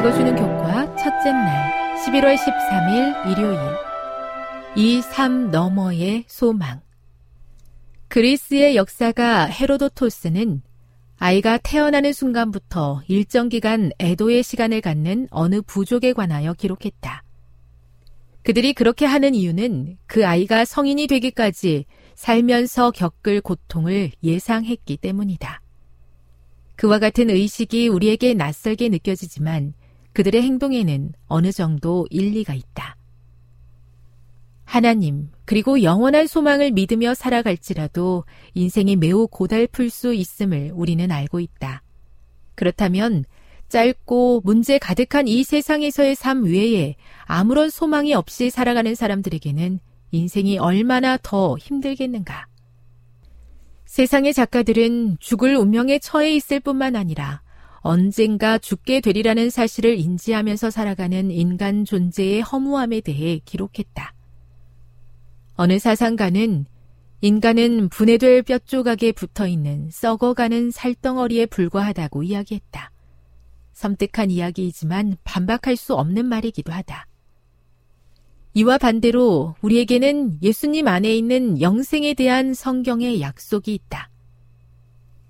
읽어주는 교과 첫째 날 11월 13일 일요일 이 삶 너머의 소망 그리스의 역사가 헤로도토스는 아이가 태어나는 순간부터 일정 기간 애도의 시간을 갖는 어느 부족에 관하여 기록했다. 그들이 그렇게 하는 이유는 그 아이가 성인이 되기까지 살면서 겪을 고통을 예상했기 때문이다. 그와 같은 의식이 우리에게 낯설게 느껴지지만 그들의 행동에는 어느 정도 일리가 있다. 하나님, 그리고 영원한 소망을 믿으며 살아갈지라도 인생이 매우 고달플 수 있음을 우리는 알고 있다. 그렇다면 짧고 문제 가득한 이 세상에서의 삶 외에 아무런 소망이 없이 살아가는 사람들에게는 인생이 얼마나 더 힘들겠는가. 세상의 작가들은 죽을 운명에 처해 있을 뿐만 아니라 언젠가 죽게 되리라는 사실을 인지하면서 살아가는 인간 존재의 허무함에 대해 기록했다. 어느 사상가는 인간은 분해될 뼈 조각에 붙어 있는 썩어가는 살덩어리에 불과하다고 이야기했다. 섬뜩한 이야기이지만 반박할 수 없는 말이기도 하다. 이와 반대로 우리에게는 예수님 안에 있는 영생에 대한 성경의 약속이 있다.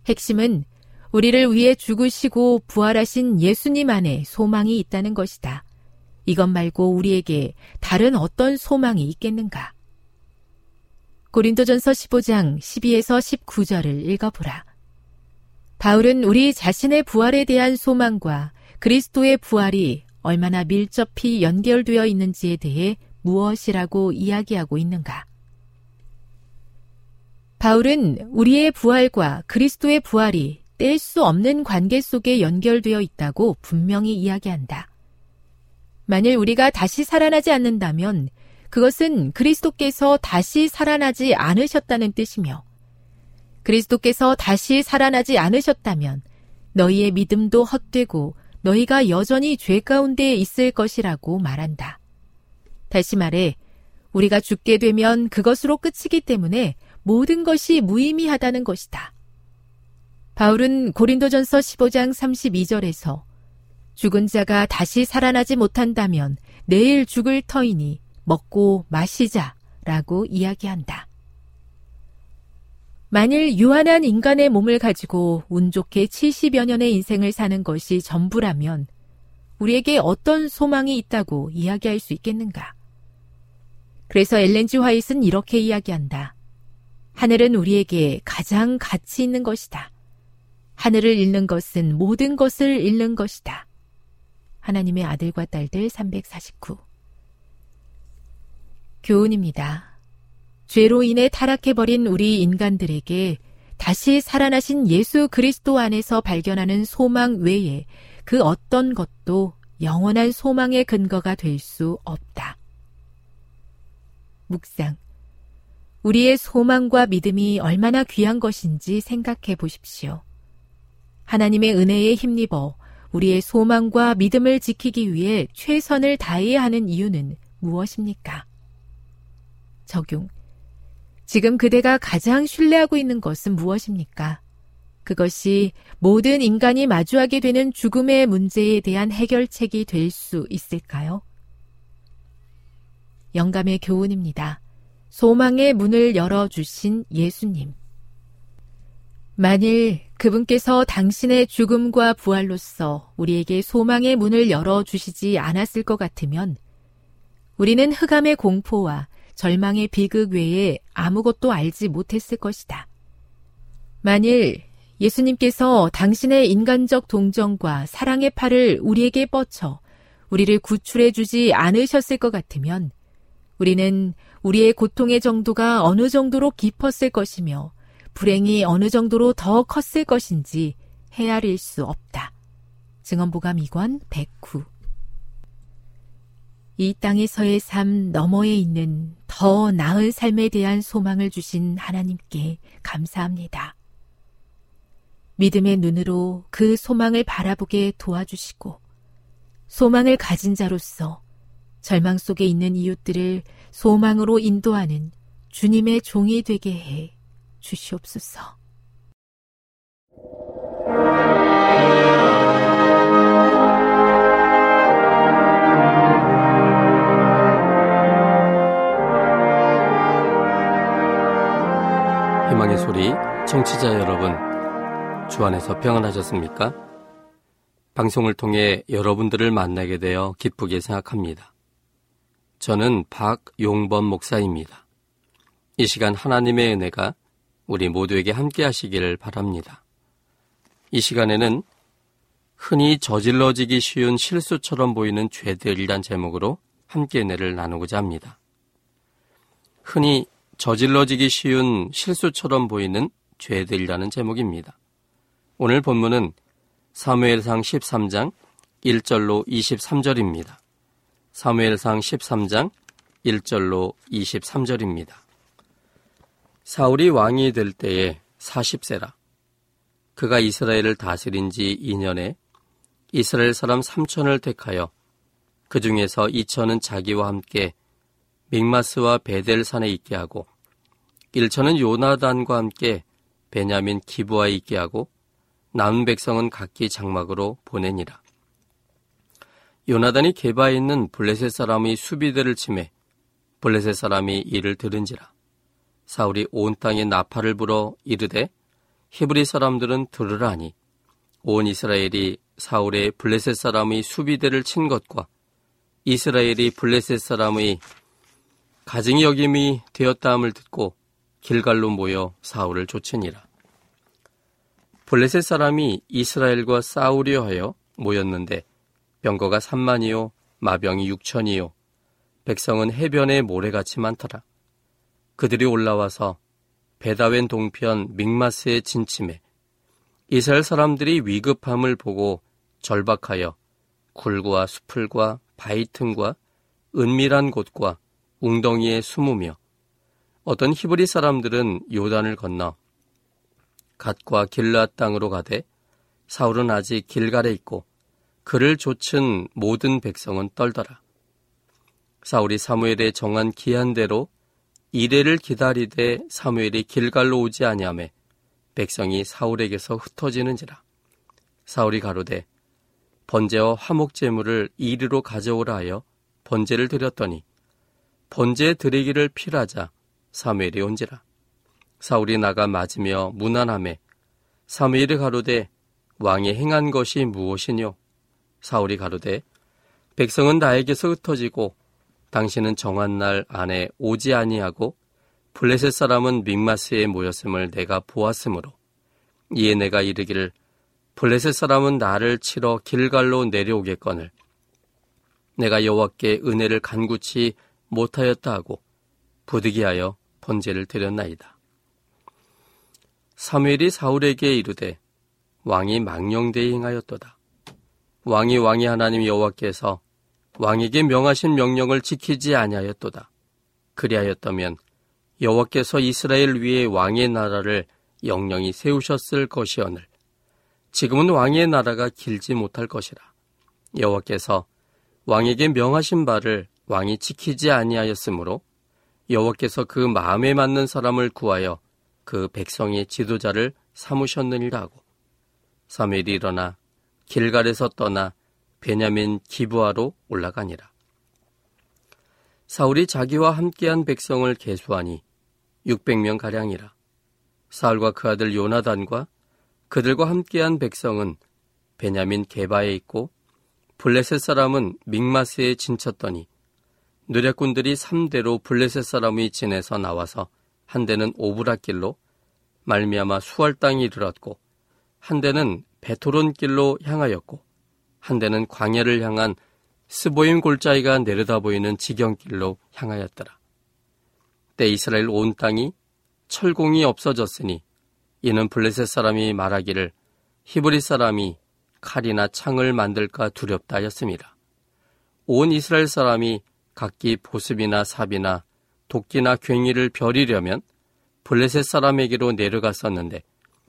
핵심은 우리를 위해 죽으시고 부활하신 예수님 안에 소망이 있다는 것이다. 이것 말고 우리에게 다른 어떤 소망이 있겠는가? 고린도전서 15장 12에서 19절을 읽어보라. 바울은 우리 자신의 부활에 대한 소망과 그리스도의 부활이 얼마나 밀접히 연결되어 있는지에 대해 무엇이라고 이야기하고 있는가? 바울은 우리의 부활과 그리스도의 부활이 뗄 수 없는 관계 속에 연결되어 있다고 분명히 이야기한다. 만일 우리가 다시 살아나지 않는다면 그것은 그리스도께서 다시 살아나지 않으셨다는 뜻이며 그리스도께서 다시 살아나지 않으셨다면 너희의 믿음도 헛되고 너희가 여전히 죄 가운데 있을 것이라고 말한다. 다시 말해, 우리가 죽게 되면 그것으로 끝이기 때문에 모든 것이 무의미하다는 것이다. 바울은 고린도전서 15장 32절에서 죽은 자가 다시 살아나지 못한다면 내일 죽을 터이니 먹고 마시자 라고 이야기한다. 만일 유한한 인간의 몸을 가지고 운 좋게 70여 년의 인생을 사는 것이 전부라면 우리에게 어떤 소망이 있다고 이야기할 수 있겠는가? 그래서 엘렌지 화이트는 이렇게 이야기한다. 하늘은 우리에게 가장 가치 있는 것이다. 하늘을 잃는 것은 모든 것을 잃는 것이다. 하나님의 아들과 딸들 349. 교훈입니다. 죄로 인해 타락해버린 우리 인간들에게 다시 살아나신 예수 그리스도 안에서 발견하는 소망 외에 그 어떤 것도 영원한 소망의 근거가 될 수 없다. 묵상. 우리의 소망과 믿음이 얼마나 귀한 것인지 생각해 보십시오. 하나님의 은혜에 힘입어 우리의 소망과 믿음을 지키기 위해 최선을 다해야 하는 이유는 무엇입니까? 적용. 지금 그대가 가장 신뢰하고 있는 것은 무엇입니까? 그것이 모든 인간이 마주하게 되는 죽음의 문제에 대한 해결책이 될 수 있을까요? 영감의 교훈입니다. 소망의 문을 열어주신 예수님. 만일 그분께서 당신의 죽음과 부활로서 우리에게 소망의 문을 열어주시지 않았을 것 같으면 우리는 흑암의 공포와 절망의 비극 외에 아무것도 알지 못했을 것이다. 만일 예수님께서 당신의 인간적 동정과 사랑의 팔을 우리에게 뻗쳐 우리를 구출해 주지 않으셨을 것 같으면 우리는 우리의 고통의 정도가 어느 정도로 깊었을 것이며 불행이 어느 정도로 더 컸을 것인지 헤아릴 수 없다. 증언보감 2권 109. 이 땅에서의 삶 너머에 있는 더 나은 삶에 대한 소망을 주신 하나님께 감사합니다. 믿음의 눈으로 그 소망을 바라보게 도와주시고 소망을 가진 자로서 절망 속에 있는 이웃들을 소망으로 인도하는 주님의 종이 되게 해 주시옵소서. 희망의 소리 청취자 여러분 주 안에서 평안하셨습니까? 방송을 통해 여러분들을 만나게 되어 기쁘게 생각합니다. 저는 박용범 목사입니다. 이 시간 하나님의 은혜가 우리 모두에게 함께 하시기를 바랍니다. 이 시간에는 흔히 저질러지기 쉬운 실수처럼 보이는 죄들이란 제목으로 함께 은혜를 나누고자 합니다. 흔히 저질러지기 쉬운 실수처럼 보이는 죄들이라는 제목입니다. 오늘 본문은 사무엘상 13장 1절로 23절입니다. 사무엘상 13장 1절로 23절입니다. 사울이 왕이 될 때에 40세라. 그가 이스라엘을 다스린 지 2년에 이스라엘 사람 3천을 택하여 그 중에서 2천은 자기와 함께 믹마스와 베델산에 있게 하고 1천은 요나단과 함께 베냐민 기부하에 있게 하고 남은 백성은 각기 장막으로 보내니라. 요나단이 개바에 있는 블레셋 사람의 수비대를 침해 블레셋 사람이 이를 들은지라. 사울이 온 땅에 나팔을 불어 이르되 히브리 사람들은 들으라니 온 이스라엘이 사울의 블레셋 사람의 수비대를 친 것과 이스라엘이 블레셋 사람의 가증이 여김이 되었다함을 듣고 길갈로 모여 사울을 쫓으니라. 블레셋 사람이 이스라엘과 싸우려 하여 모였는데 병거가 3만이요 마병이 6천이요 백성은 해변에 모래같이 많더라. 그들이 올라와서 베다웬 동편 믹마스에 진침해 이스라엘 사람들이 위급함을 보고 절박하여 굴과 수풀과 바위 틈과 은밀한 곳과 웅덩이에 숨으며 어떤 히브리 사람들은 요단을 건너 갓과 길라 땅으로 가되 사울은 아직 길갈에 있고 그를 좇은 모든 백성은 떨더라. 사울이 사무엘의 정한 기한대로 이래를 기다리되 사무엘이 길갈로 오지 아니하매 백성이 사울에게서 흩어지는지라. 사울이 가로되 번제와 화목 제물을 이리로 가져오라 하여 번제를 드렸더니 번제 드리기를 필하자 사무엘이 온지라. 사울이 나가 맞으며 무난함에 사무엘이 가로되 왕이 행한 것이 무엇이뇨? 사울이 가로되 백성은 나에게서 흩어지고 당신은 정한 날 안에 오지 아니하고 블레셋 사람은 믹마스에 모였음을 내가 보았으므로 이에 내가 이르기를 블레셋 사람은 나를 치러 길갈로 내려오겠거늘 내가 여호와께 은혜를 간구치 못하였다 하고 부득이하여 번제를 드렸나이다. 사무엘이 사울에게 이르되 왕이 망령되이 행하였도다. 왕이 왕이 하나님 여호와께서 왕에게 명하신 명령을 지키지 아니하였도다. 그리하였다면 여호와께서 이스라엘 위에 왕의 나라를 영영히 세우셨을 것이오늘 지금은 왕의 나라가 길지 못할 것이라. 여호와께서 왕에게 명하신 바를 왕이 지키지 아니하였으므로 여호와께서 그 마음에 맞는 사람을 구하여 그 백성의 지도자를 삼으셨느니라 하고 사무엘이 일어나 길갈에서 떠나 베냐민 기부하로 올라가니라. 사울이 자기와 함께한 백성을 계수하니 600명 가량이라. 사울과 그 아들 요나단과 그들과 함께한 백성은 베냐민 게바에 있고 블레셋 사람은 믹마스에 진쳤더니 노략꾼들이 3대로 블레셋 사람의 진에서 나와서 한 대는 오브라 길로 말미암아 수알 땅에 이르렀고 한 대는 벧호론 길로 향하였고 한 대는 광야를 향한 스보임 골짜기가 내려다 보이는 지경길로 향하였더라. 때 이스라엘 온 땅이 철공이 없어졌으니 이는 블레셋 사람이 말하기를 히브리 사람이 칼이나 창을 만들까 두렵다 하였습니다. 온 이스라엘 사람이 각기 보습이나 삽이나 도끼나 괭이를 벼리려면 블레셋 사람에게로 내려갔었는데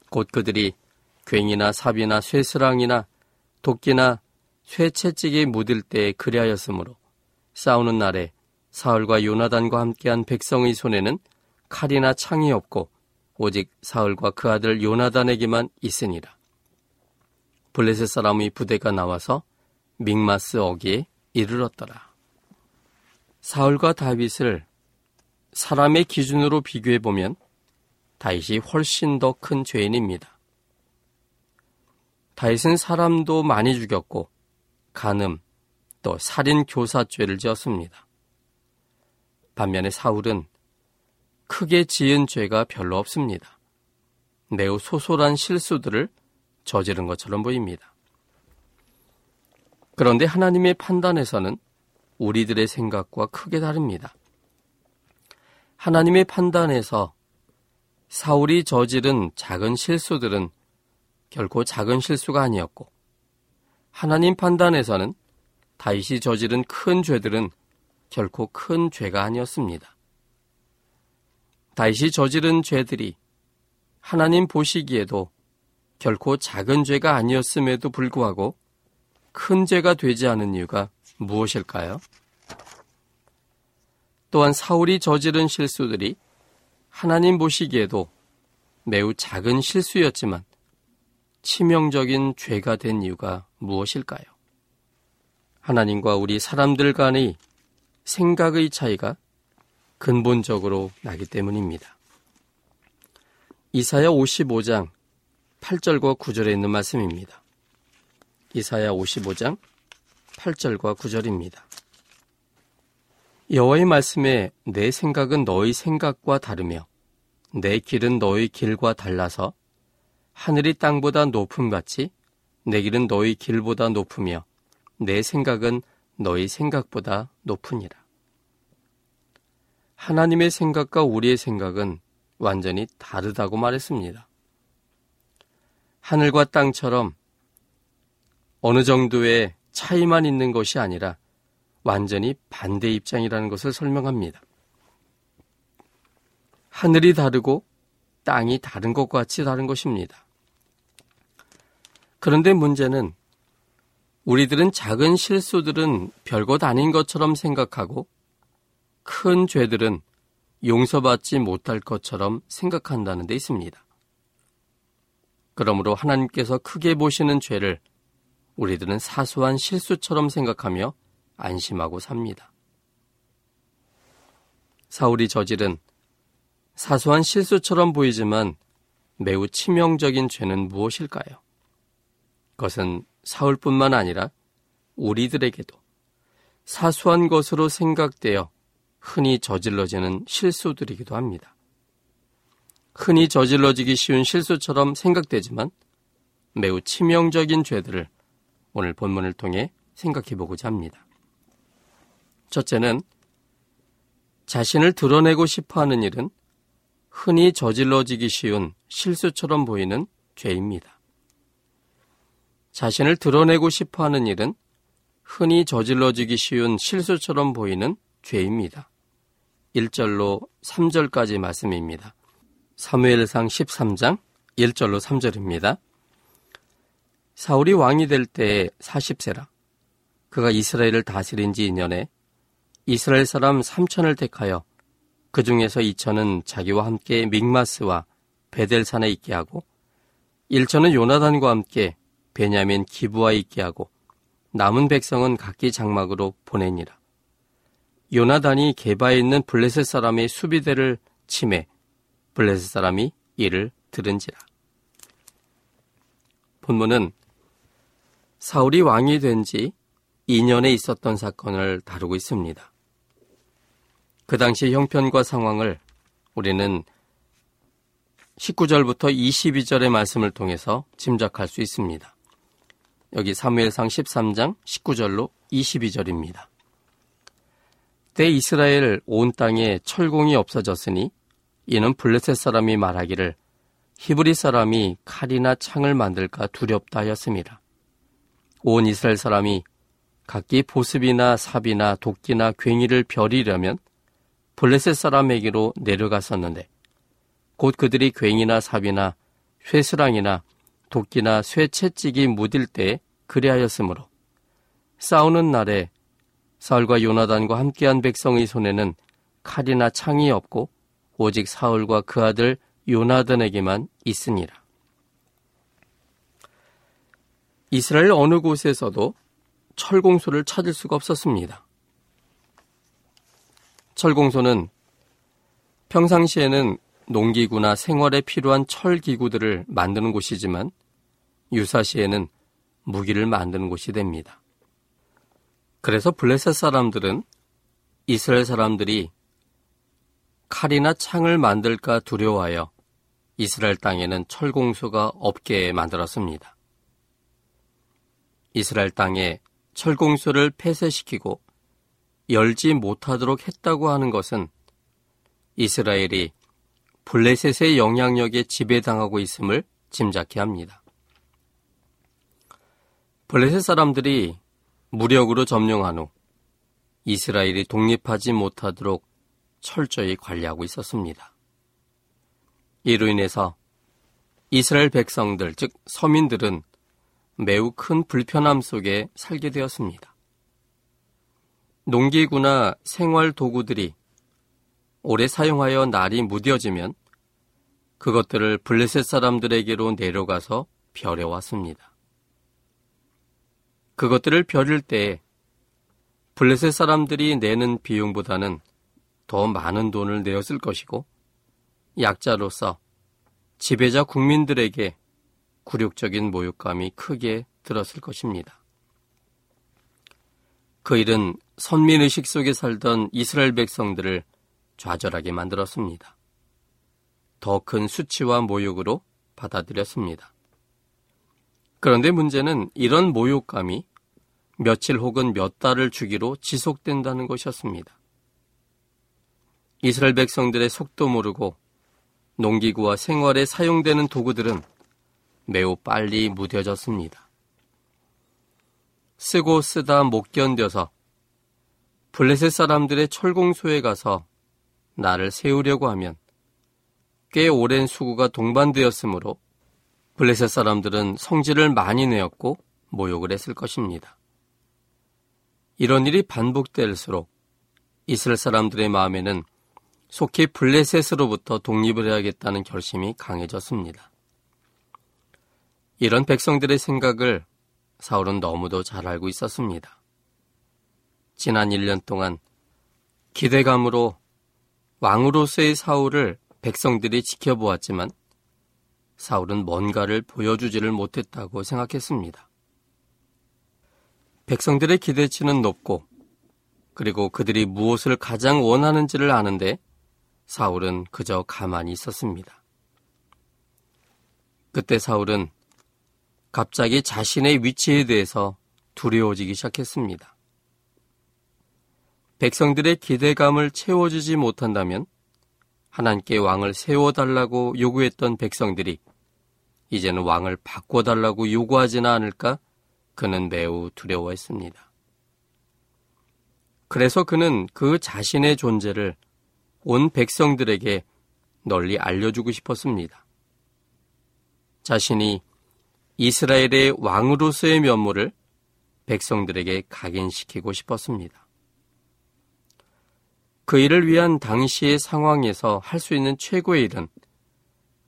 곧 그들이 괭이나 삽이나 쇠스랑이나 도끼나 쇠채찍이 묻을 때에 그리하였으므로 싸우는 날에 사울과 요나단과 함께한 백성의 손에는 칼이나 창이 없고 오직 사울과 그 아들 요나단에게만 있으니라. 블레셋 사람의 부대가 나와서 믹마스 어기에 이르렀더라. 사울과 다윗을 사람의 기준으로 비교해 보면 다윗이 훨씬 더 큰 죄인입니다. 다윗은 사람도 많이 죽였고 간음 또 살인 교사죄를 지었습니다. 반면에 사울은 크게 지은 죄가 별로 없습니다. 매우 소소한 실수들을 저지른 것처럼 보입니다. 그런데 하나님의 판단에서는 우리들의 생각과 크게 다릅니다. 하나님의 판단에서 사울이 저지른 작은 실수들은 결코 작은 실수가 아니었고 하나님 판단에서는 다윗이 저지른 큰 죄들은 결코 큰 죄가 아니었습니다. 다윗이 저지른 죄들이 하나님 보시기에도 결코 작은 죄가 아니었음에도 불구하고 큰 죄가 되지 않은 이유가 무엇일까요? 또한 사울이 저지른 실수들이 하나님 보시기에도 매우 작은 실수였지만 치명적인 죄가 된 이유가 무엇일까요? 하나님과 우리 사람들 간의 생각의 차이가 근본적으로 나기 때문입니다. 이사야 55장 8절과 9절에 있는 말씀입니다. 이사야 55장 8절과 9절입니다. 여호와의 말씀에 내 생각은 너희 생각과 다르며 내 길은 너희 길과 달라서 하늘이 땅보다 높음 같이 내 길은 너희 길보다 높으며 내 생각은 너희 생각보다 높으니라. 하나님의 생각과 우리의 생각은 완전히 다르다고 말했습니다. 하늘과 땅처럼 어느 정도의 차이만 있는 것이 아니라 완전히 반대 입장이라는 것을 설명합니다. 하늘이 다르고 땅이 다른 것과 같이 다른 것입니다. 그런데 문제는 우리들은 작은 실수들은 별것 아닌 것처럼 생각하고 큰 죄들은 용서받지 못할 것처럼 생각한다는 데 있습니다. 그러므로 하나님께서 크게 보시는 죄를 우리들은 사소한 실수처럼 생각하며 안심하고 삽니다. 사울이 저지른 사소한 실수처럼 보이지만 매우 치명적인 죄는 무엇일까요? 그것은 사울뿐만 아니라 우리들에게도 사소한 것으로 생각되어 흔히 저질러지는 실수들이기도 합니다. 흔히 저질러지기 쉬운 실수처럼 생각되지만 매우 치명적인 죄들을 오늘 본문을 통해 생각해 보고자 합니다. 첫째는 자신을 드러내고 싶어 하는 일은 흔히 저질러지기 쉬운 실수처럼 보이는 죄입니다. 자신을 드러내고 싶어 하는 일은 흔히 저질러지기 쉬운 실수처럼 보이는 죄입니다. 1절로 3절까지 말씀입니다. 사무엘상 13장 1절로 3절입니다. 사울이 왕이 될 때에 40세라. 그가 이스라엘을 다스린 지 2년에 이스라엘 사람 3천을 택하여 그 중에서 2천은 자기와 함께 믹마스와 베델산에 있게 하고 1천은 요나단과 함께 베냐민 기부와 있게 하고 남은 백성은 각기 장막으로 보내니라. 요나단이 개바에 있는 블레셋 사람의 수비대를 침해 블레셋 사람이 이를 들은지라. 본문은 사울이 왕이 된 지 2년에 있었던 사건을 다루고 있습니다. 그 당시 형편과 상황을 우리는 19절부터 22절의 말씀을 통해서 짐작할 수 있습니다. 여기 사무엘상 13장 19절로 22절입니다. 때 이스라엘 온 땅에 철공이 없어졌으니 이는 블레셋 사람이 말하기를 히브리 사람이 칼이나 창을 만들까 두렵다 하였습니다. 온 이스라엘 사람이 각기 보습이나 삽이나 도끼나 괭이를 벼리려면 블레셋 사람에게로 내려갔었는데 곧 그들이 괭이나 삽이나 쇠수랑이나 도끼나 쇠채찍이 묻을 때 그리하였으므로 싸우는 날에 사울과 요나단과 함께한 백성의 손에는 칼이나 창이 없고 오직 사울과 그 아들 요나단에게만 있으니라. 이스라엘 어느 곳에서도 철공소를 찾을 수가 없었습니다. 철공소는 평상시에는 농기구나 생활에 필요한 철기구들을 만드는 곳이지만 유사시에는 무기를 만드는 곳이 됩니다. 그래서 블레셋 사람들은 이스라엘 사람들이 칼이나 창을 만들까 두려워하여 이스라엘 땅에는 철공소가 없게 만들었습니다. 이스라엘 땅에 철공소를 폐쇄시키고 열지 못하도록 했다고 하는 것은 이스라엘이 블레셋의 영향력에 지배당하고 있음을 짐작케 합니다. 블레셋 사람들이 무력으로 점령한 후 이스라엘이 독립하지 못하도록 철저히 관리하고 있었습니다. 이로 인해서 이스라엘 백성들, 즉 서민들은 매우 큰 불편함 속에 살게 되었습니다. 농기구나 생활 도구들이 오래 사용하여 날이 무뎌지면 그것들을 블레셋 사람들에게로 내려가서 벼려왔습니다. 그것들을 벼릴 때 블레셋 사람들이 내는 비용보다는 더 많은 돈을 내었을 것이고 약자로서 지배자 국민들에게 굴욕적인 모욕감이 크게 들었을 것입니다. 그 일은 선민의식 속에 살던 이스라엘 백성들을 좌절하게 만들었습니다. 더 큰 수치와 모욕으로 받아들였습니다. 그런데 문제는 이런 모욕감이 며칠 혹은 몇 달을 주기로 지속된다는 것이었습니다. 이스라엘 백성들의 속도 모르고 농기구와 생활에 사용되는 도구들은 매우 빨리 무뎌졌습니다. 쓰고 쓰다 못 견뎌서 블레셋 사람들의 철공소에 가서 나를 세우려고 하면 꽤 오랜 수고가 동반되었으므로 블레셋 사람들은 성질을 많이 내었고 모욕을 했을 것입니다. 이런 일이 반복될수록 이스라엘 사람들의 마음에는 속히 블레셋으로부터 독립을 해야겠다는 결심이 강해졌습니다. 이런 백성들의 생각을 사울은 너무도 잘 알고 있었습니다. 지난 1년 동안 기대감으로 왕으로서의 사울을 백성들이 지켜보았지만 사울은 뭔가를 보여주지를 못했다고 생각했습니다. 백성들의 기대치는 높고 그리고 그들이 무엇을 가장 원하는지를 아는데 사울은 그저 가만히 있었습니다. 그때 사울은 갑자기 자신의 위치에 대해서 두려워지기 시작했습니다. 백성들의 기대감을 채워주지 못한다면 하나님께 왕을 세워달라고 요구했던 백성들이 이제는 왕을 바꿔달라고 요구하지는 않을까 그는 매우 두려워했습니다. 그래서 그는 그 자신의 존재를 온 백성들에게 널리 알려주고 싶었습니다. 자신이 이스라엘의 왕으로서의 면모를 백성들에게 각인시키고 싶었습니다. 그 일을 위한 당시의 상황에서 할 수 있는 최고의 일은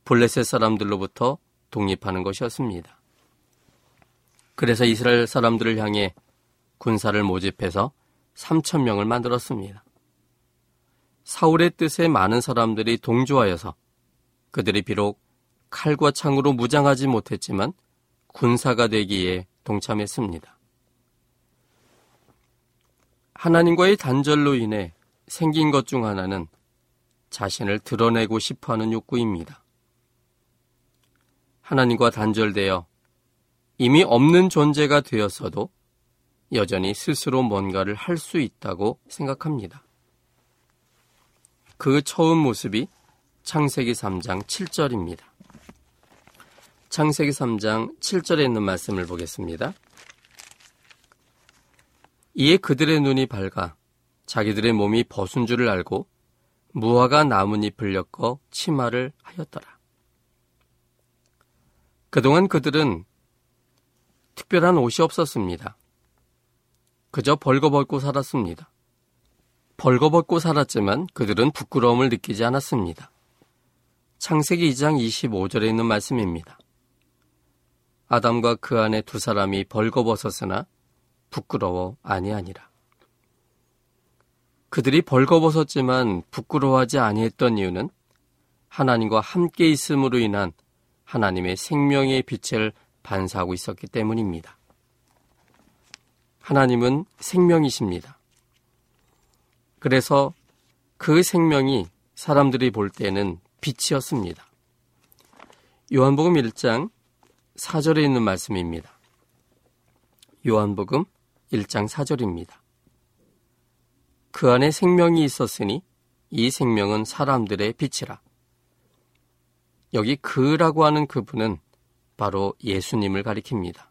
블레셋 사람들로부터 독립하는 것이었습니다. 그래서 이스라엘 사람들을 향해 군사를 모집해서 3천 명을 만들었습니다. 사울의 뜻에 많은 사람들이 동조하여서 그들이 비록 칼과 창으로 무장하지 못했지만 군사가 되기에 동참했습니다. 하나님과의 단절로 인해 생긴 것 중 하나는 자신을 드러내고 싶어 하는 욕구입니다. 하나님과 단절되어 이미 없는 존재가 되었어도 여전히 스스로 뭔가를 할 수 있다고 생각합니다. 그 처음 모습이 창세기 3장 7절입니다. 창세기 3장 7절에 있는 말씀을 보겠습니다. 이에 그들의 눈이 밝아 자기들의 몸이 벗은 줄을 알고 무화과 나뭇잎을 엮어 치마를 하였더라. 그동안 그들은 특별한 옷이 없었습니다. 그저 벌거벗고 살았습니다. 벌거벗고 살았지만 그들은 부끄러움을 느끼지 않았습니다. 창세기 2장 25절에 있는 말씀입니다. 아담과 그 안에 두 사람이 벌거벗었으나 부끄러워 아니하니라. 그들이 벌거벗었지만 부끄러워하지 아니했던 이유는 하나님과 함께 있음으로 인한 하나님의 생명의 빛을 반사하고 있었기 때문입니다. 하나님은 생명이십니다. 그래서 그 생명이 사람들이 볼 때는 빛이었습니다. 요한복음 1장 4절에 있는 말씀입니다. 요한복음 1장 4절입니다. 그 안에 생명이 있었으니 이 생명은 사람들의 빛이라. 여기 그라고 하는 그분은 바로 예수님을 가리킵니다.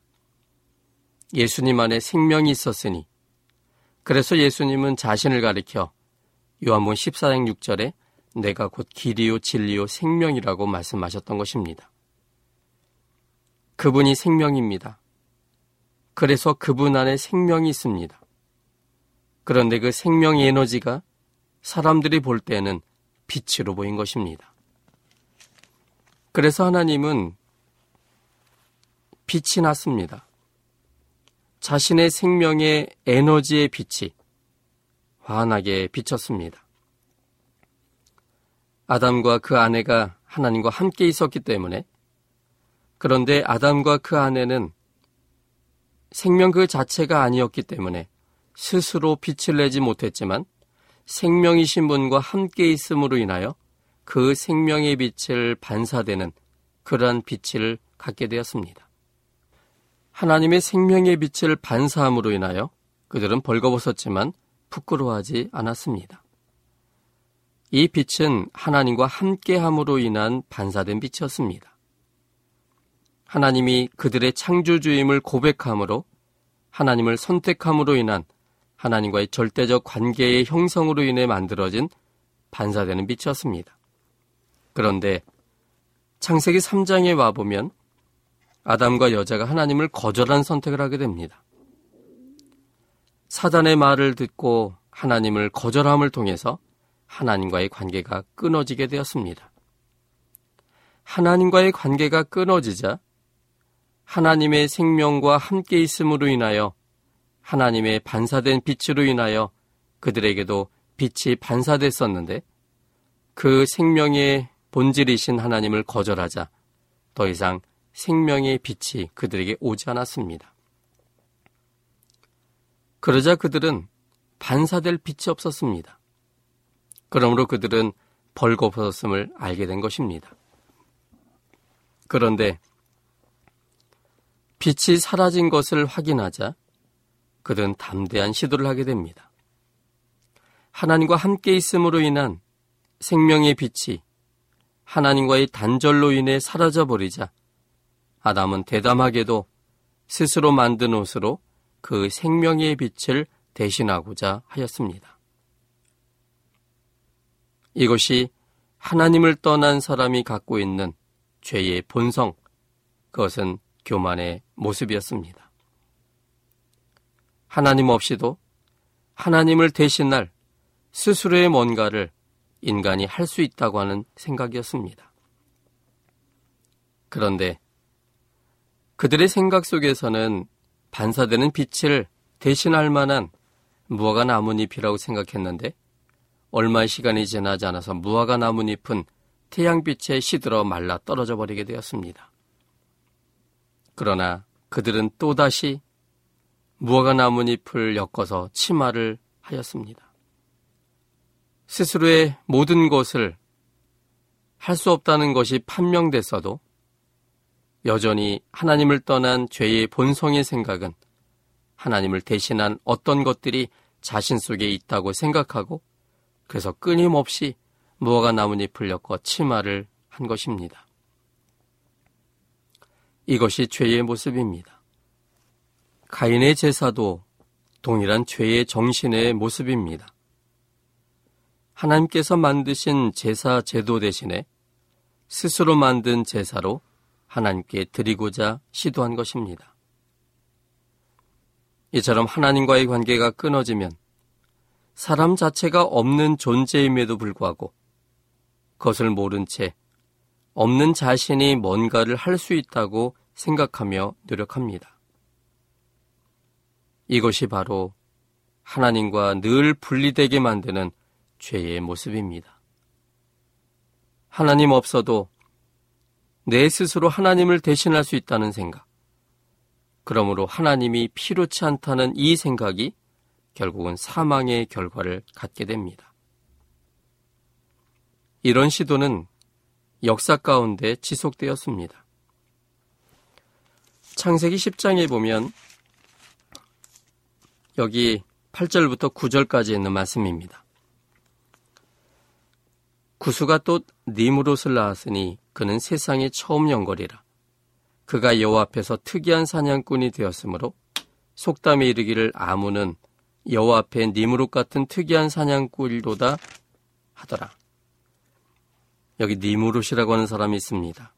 예수님 안에 생명이 있었으니 그래서 예수님은 자신을 가리켜 요한복음 14장 6절에 내가 곧 길이요 진리요 생명이라고 말씀하셨던 것입니다. 그분이 생명입니다. 그래서 그분 안에 생명이 있습니다. 그런데 그 생명의 에너지가 사람들이 볼 때는 빛으로 보인 것입니다. 그래서 하나님은 빛이 났습니다. 자신의 생명의 에너지의 빛이 환하게 비쳤습니다. 아담과 그 아내가 하나님과 함께 있었기 때문에 그런데 아담과 그 아내는 생명 그 자체가 아니었기 때문에 스스로 빛을 내지 못했지만 생명이신 분과 함께 있음으로 인하여 그 생명의 빛을 반사되는 그러한 빛을 갖게 되었습니다. 하나님의 생명의 빛을 반사함으로 인하여 그들은 벌거벗었지만 부끄러워하지 않았습니다. 이 빛은 하나님과 함께함으로 인한 반사된 빛이었습니다. 하나님이 그들의 창조주임을 고백함으로 하나님을 선택함으로 인한 하나님과의 절대적 관계의 형성으로 인해 만들어진 반사되는 빛이었습니다. 그런데 창세기 3장에 와보면 아담과 여자가 하나님을 거절한 선택을 하게 됩니다. 사단의 말을 듣고 하나님을 거절함을 통해서 하나님과의 관계가 끊어지게 되었습니다. 하나님과의 관계가 끊어지자 하나님의 생명과 함께 있음으로 인하여 하나님의 반사된 빛으로 인하여 그들에게도 빛이 반사됐었는데 그 생명의 본질이신 하나님을 거절하자 더 이상 생명의 빛이 그들에게 오지 않았습니다. 그러자 그들은 반사될 빛이 없었습니다. 그러므로 그들은 벌거벗었음을 알게 된 것입니다. 그런데 빛이 사라진 것을 확인하자 그들은 담대한 시도를 하게 됩니다. 하나님과 함께 있음으로 인한 생명의 빛이 하나님과의 단절로 인해 사라져 버리자 아담은 대담하게도 스스로 만든 옷으로 그 생명의 빛을 대신하고자 하였습니다. 이것이 하나님을 떠난 사람이 갖고 있는 죄의 본성, 그것은 교만의 모습이었습니다. 하나님 없이도 하나님을 대신할 스스로의 뭔가를 인간이 할 수 있다고 하는 생각이었습니다. 그런데 그들의 생각 속에서는 반사되는 빛을 대신할 만한 무화과 나뭇잎이라고 생각했는데 얼마 시간이 지나지 않아서 무화과 나뭇잎은 태양빛에 시들어 말라 떨어져 버리게 되었습니다. 그러나 그들은 또다시 무화과 나뭇잎을 엮어서 치마를 하였습니다. 스스로의 모든 것을 할 수 없다는 것이 판명됐어도 여전히 하나님을 떠난 죄의 본성의 생각은 하나님을 대신한 어떤 것들이 자신 속에 있다고 생각하고 그래서 끊임없이 무화과 나뭇잎을 엮어 치마를 한 것입니다. 이것이 죄의 모습입니다. 가인의 제사도 동일한 죄의 정신의 모습입니다. 하나님께서 만드신 제사 제도 대신에 스스로 만든 제사로 하나님께 드리고자 시도한 것입니다. 이처럼 하나님과의 관계가 끊어지면 사람 자체가 없는 존재임에도 불구하고 그것을 모른 채 없는 자신이 뭔가를 할 수 있다고 생각하며 노력합니다. 이것이 바로 하나님과 늘 분리되게 만드는 죄의 모습입니다. 하나님 없어도 내 스스로 하나님을 대신할 수 있다는 생각. 그러므로 하나님이 필요치 않다는 이 생각이 결국은 사망의 결과를 갖게 됩니다. 이런 시도는 역사 가운데 지속되었습니다. 창세기 10장에 보면 여기 8절부터 9절까지 있는 말씀입니다. 구수가 또 니무롯을 낳았으니 그는 세상에 처음 연거리라. 그가 여호와 앞에서 특이한 사냥꾼이 되었으므로 속담에 이르기를 아무는 여호와 앞에 니무롯 같은 특이한 사냥꾼이로다 하더라. 여기 니무롯이라고 하는 사람이 있습니다.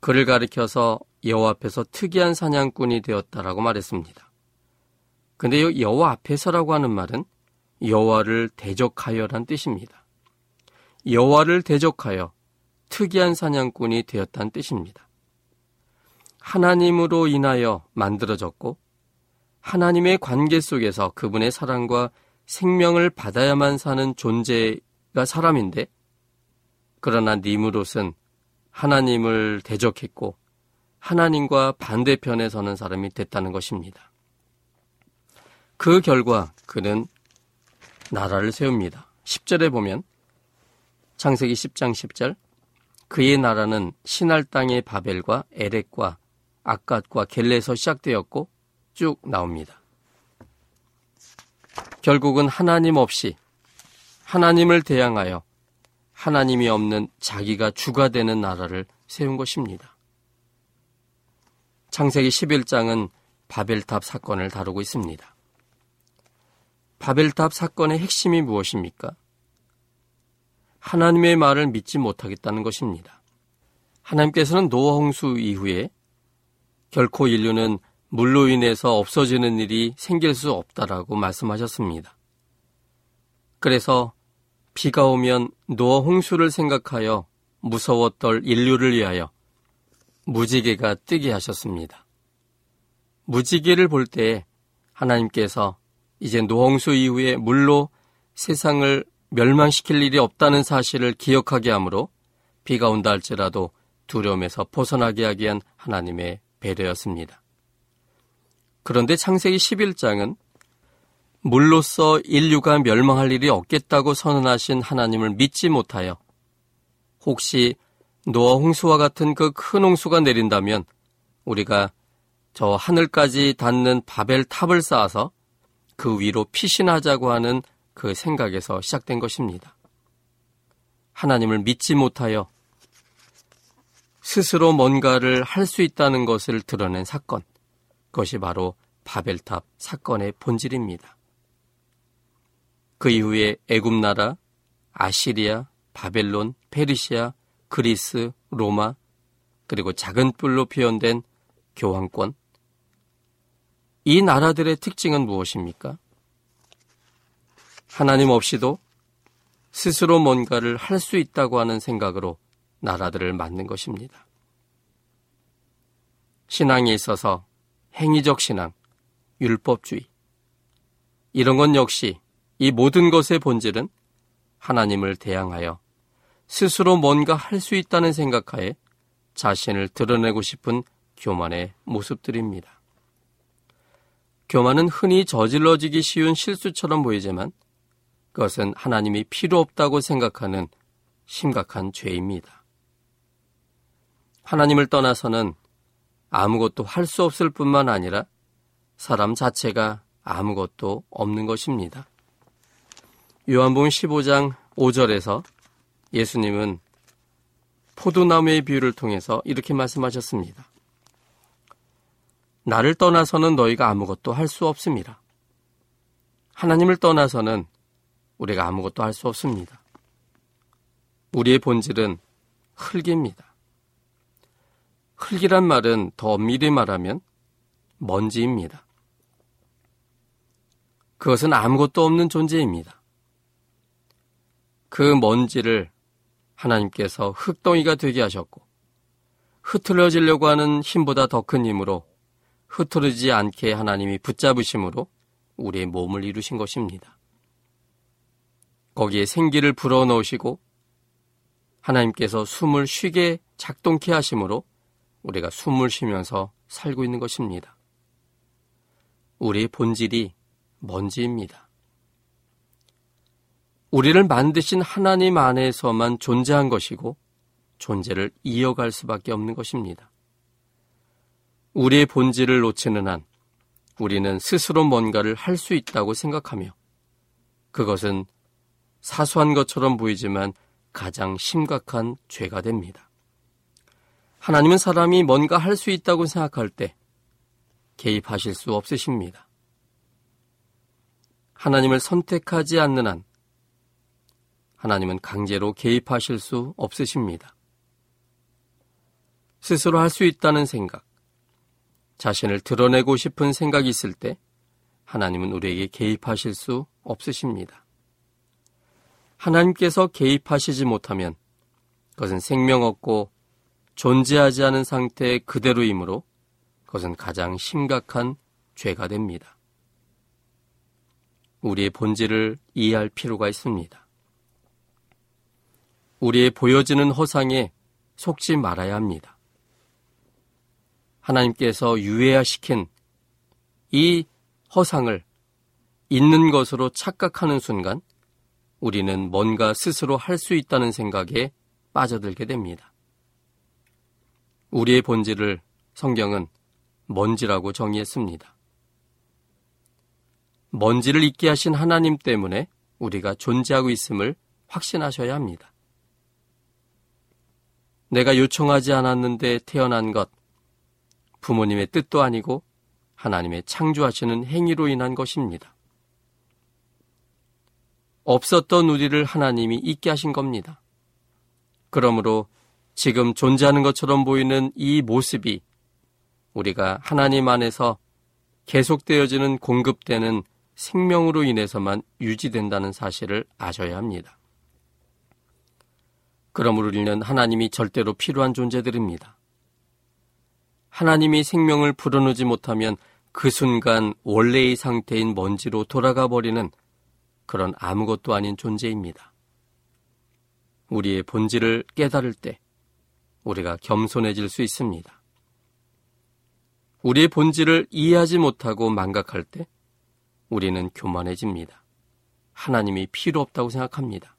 그를 가리켜서 여호와 앞에서 특이한 사냥꾼이 되었다라고 말했습니다. 근데 여호와 앞에서라고 하는 말은 여호와를 대적하여란 뜻입니다. 여호와를 대적하여 특이한 사냥꾼이 되었다는 뜻입니다. 하나님으로 인하여 만들어졌고 하나님의 관계 속에서 그분의 사랑과 생명을 받아야만 사는 존재가 사람인데 그러나 니무롯은 하나님을 대적했고 하나님과 반대편에 서는 사람이 됐다는 것입니다. 그 결과 그는 나라를 세웁니다. 10절에 보면 창세기 10장 10절 그의 나라는 신할 땅의 바벨과 에렉과 아갓과 겔레에서 시작되었고 쭉 나옵니다. 결국은 하나님 없이 하나님을 대항하여 하나님이 없는 자기가 주가 되는 나라를 세운 것입니다. 창세기 11장은 바벨탑 사건을 다루고 있습니다. 바벨탑 사건의 핵심이 무엇입니까? 하나님의 말을 믿지 못하겠다는 것입니다. 하나님께서는 노아 홍수 이후에 결코 인류는 물로 인해서 없어지는 일이 생길 수 없다라고 말씀하셨습니다. 그래서 비가 오면 노아 홍수를 생각하여 무서워 떨 인류를 위하여 무지개가 뜨게 하셨습니다. 무지개를 볼 때 하나님께서 이제 노홍수 이후에 물로 세상을 멸망시킬 일이 없다는 사실을 기억하게 하므로 비가 온다 할지라도 두려움에서 벗어나게 하기 위한 하나님의 배려였습니다. 그런데 창세기 11장은 물로써 인류가 멸망할 일이 없겠다고 선언하신 하나님을 믿지 못하여 혹시 노아 홍수와 같은 그 큰 홍수가 내린다면 우리가 저 하늘까지 닿는 바벨 탑을 쌓아서 그 위로 피신하자고 하는 그 생각에서 시작된 것입니다. 하나님을 믿지 못하여 스스로 뭔가를 할 수 있다는 것을 드러낸 사건. 그것이 바로 바벨탑 사건의 본질입니다. 그 이후에 애굽 나라, 아시리아, 바벨론, 페르시아, 그리스, 로마, 그리고 작은 뿔로 표현된 교황권. 이 나라들의 특징은 무엇입니까? 하나님 없이도 스스로 뭔가를 할 수 있다고 하는 생각으로 나라들을 만든 것입니다. 신앙에 있어서 행위적 신앙, 율법주의, 이런 건 역시 이 모든 것의 본질은 하나님을 대항하여 스스로 뭔가 할 수 있다는 생각하에 자신을 드러내고 싶은 교만의 모습들입니다. 교만은 흔히 저질러지기 쉬운 실수처럼 보이지만 그것은 하나님이 필요 없다고 생각하는 심각한 죄입니다. 하나님을 떠나서는 아무것도 할 수 없을 뿐만 아니라 사람 자체가 아무것도 없는 것입니다. 요한복음 15장 5절에서 예수님은 포도나무의 비유를 통해서 이렇게 말씀하셨습니다. 나를 떠나서는 너희가 아무것도 할 수 없습니다. 하나님을 떠나서는 우리가 아무것도 할 수 없습니다. 우리의 본질은 흙입니다. 흙이란 말은 더 미리 말하면 먼지입니다. 그것은 아무것도 없는 존재입니다. 그 먼지를 하나님께서 흙덩이가 되게 하셨고 흐트러지려고 하는 힘보다 더 큰 힘으로 흐트러지지 않게 하나님이 붙잡으심으로 우리의 몸을 이루신 것입니다. 거기에 생기를 불어넣으시고 하나님께서 숨을 쉬게 작동케 하심으로 우리가 숨을 쉬면서 살고 있는 것입니다. 우리의 본질이 먼지입니다. 우리를 만드신 하나님 안에서만 존재한 것이고 존재를 이어갈 수밖에 없는 것입니다. 우리의 본질을 놓치는 한 우리는 스스로 뭔가를 할 수 있다고 생각하며 그것은 사소한 것처럼 보이지만 가장 심각한 죄가 됩니다. 하나님은 사람이 뭔가 할 수 있다고 생각할 때 개입하실 수 없으십니다. 하나님을 선택하지 않는 한 하나님은 강제로 개입하실 수 없으십니다. 스스로 할 수 있다는 생각, 자신을 드러내고 싶은 생각이 있을 때 하나님은 우리에게 개입하실 수 없으십니다. 하나님께서 개입하시지 못하면 그것은 생명 없고 존재하지 않은 상태 그대로이므로 그것은 가장 심각한 죄가 됩니다. 우리의 본질을 이해할 필요가 있습니다. 우리의 보여지는 허상에 속지 말아야 합니다. 하나님께서 유해화시킨 이 허상을 있는 것으로 착각하는 순간 우리는 뭔가 스스로 할 수 있다는 생각에 빠져들게 됩니다. 우리의 본질을 성경은 먼지라고 정의했습니다. 먼지를 있게 하신 하나님 때문에 우리가 존재하고 있음을 확신하셔야 합니다. 내가 요청하지 않았는데 태어난 것, 부모님의 뜻도 아니고 하나님의 창조하시는 행위로 인한 것입니다. 없었던 우리를 하나님이 있게 하신 겁니다. 그러므로 지금 존재하는 것처럼 보이는 이 모습이 우리가 하나님 안에서 계속되어지는 공급되는 생명으로 인해서만 유지된다는 사실을 아셔야 합니다. 그러므로 우리는 하나님이 절대로 필요한 존재들입니다. 하나님이 생명을 불어넣지 못하면 그 순간 원래의 상태인 먼지로 돌아가 버리는 그런 아무것도 아닌 존재입니다. 우리의 본질을 깨달을 때 우리가 겸손해질 수 있습니다. 우리의 본질을 이해하지 못하고 망각할 때 우리는 교만해집니다. 하나님이 필요 없다고 생각합니다.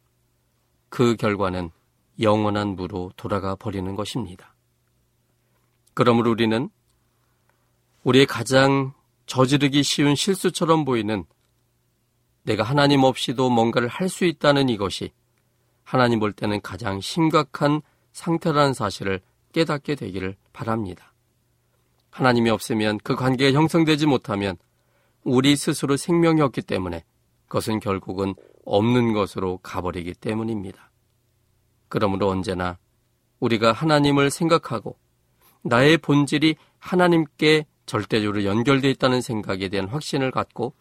그 결과는 영원한 무로 돌아가 버리는 것입니다. 그러므로 우리는 우리의 가장 저지르기 쉬운 실수처럼 보이는 내가 하나님 없이도 뭔가를 할 수 있다는 이것이 하나님 볼 때는 가장 심각한 상태라는 사실을 깨닫게 되기를 바랍니다. 하나님이 없으면 그 관계가 형성되지 못하면 우리 스스로 생명이 없기 때문에 그것은 결국은 없는 것으로 가버리기 때문입니다. 그러므로 언제나 우리가 하나님을 생각하고 나의 본질이 하나님께 절대적으로 연결되어 있다는 생각에 대한 확신을 갖고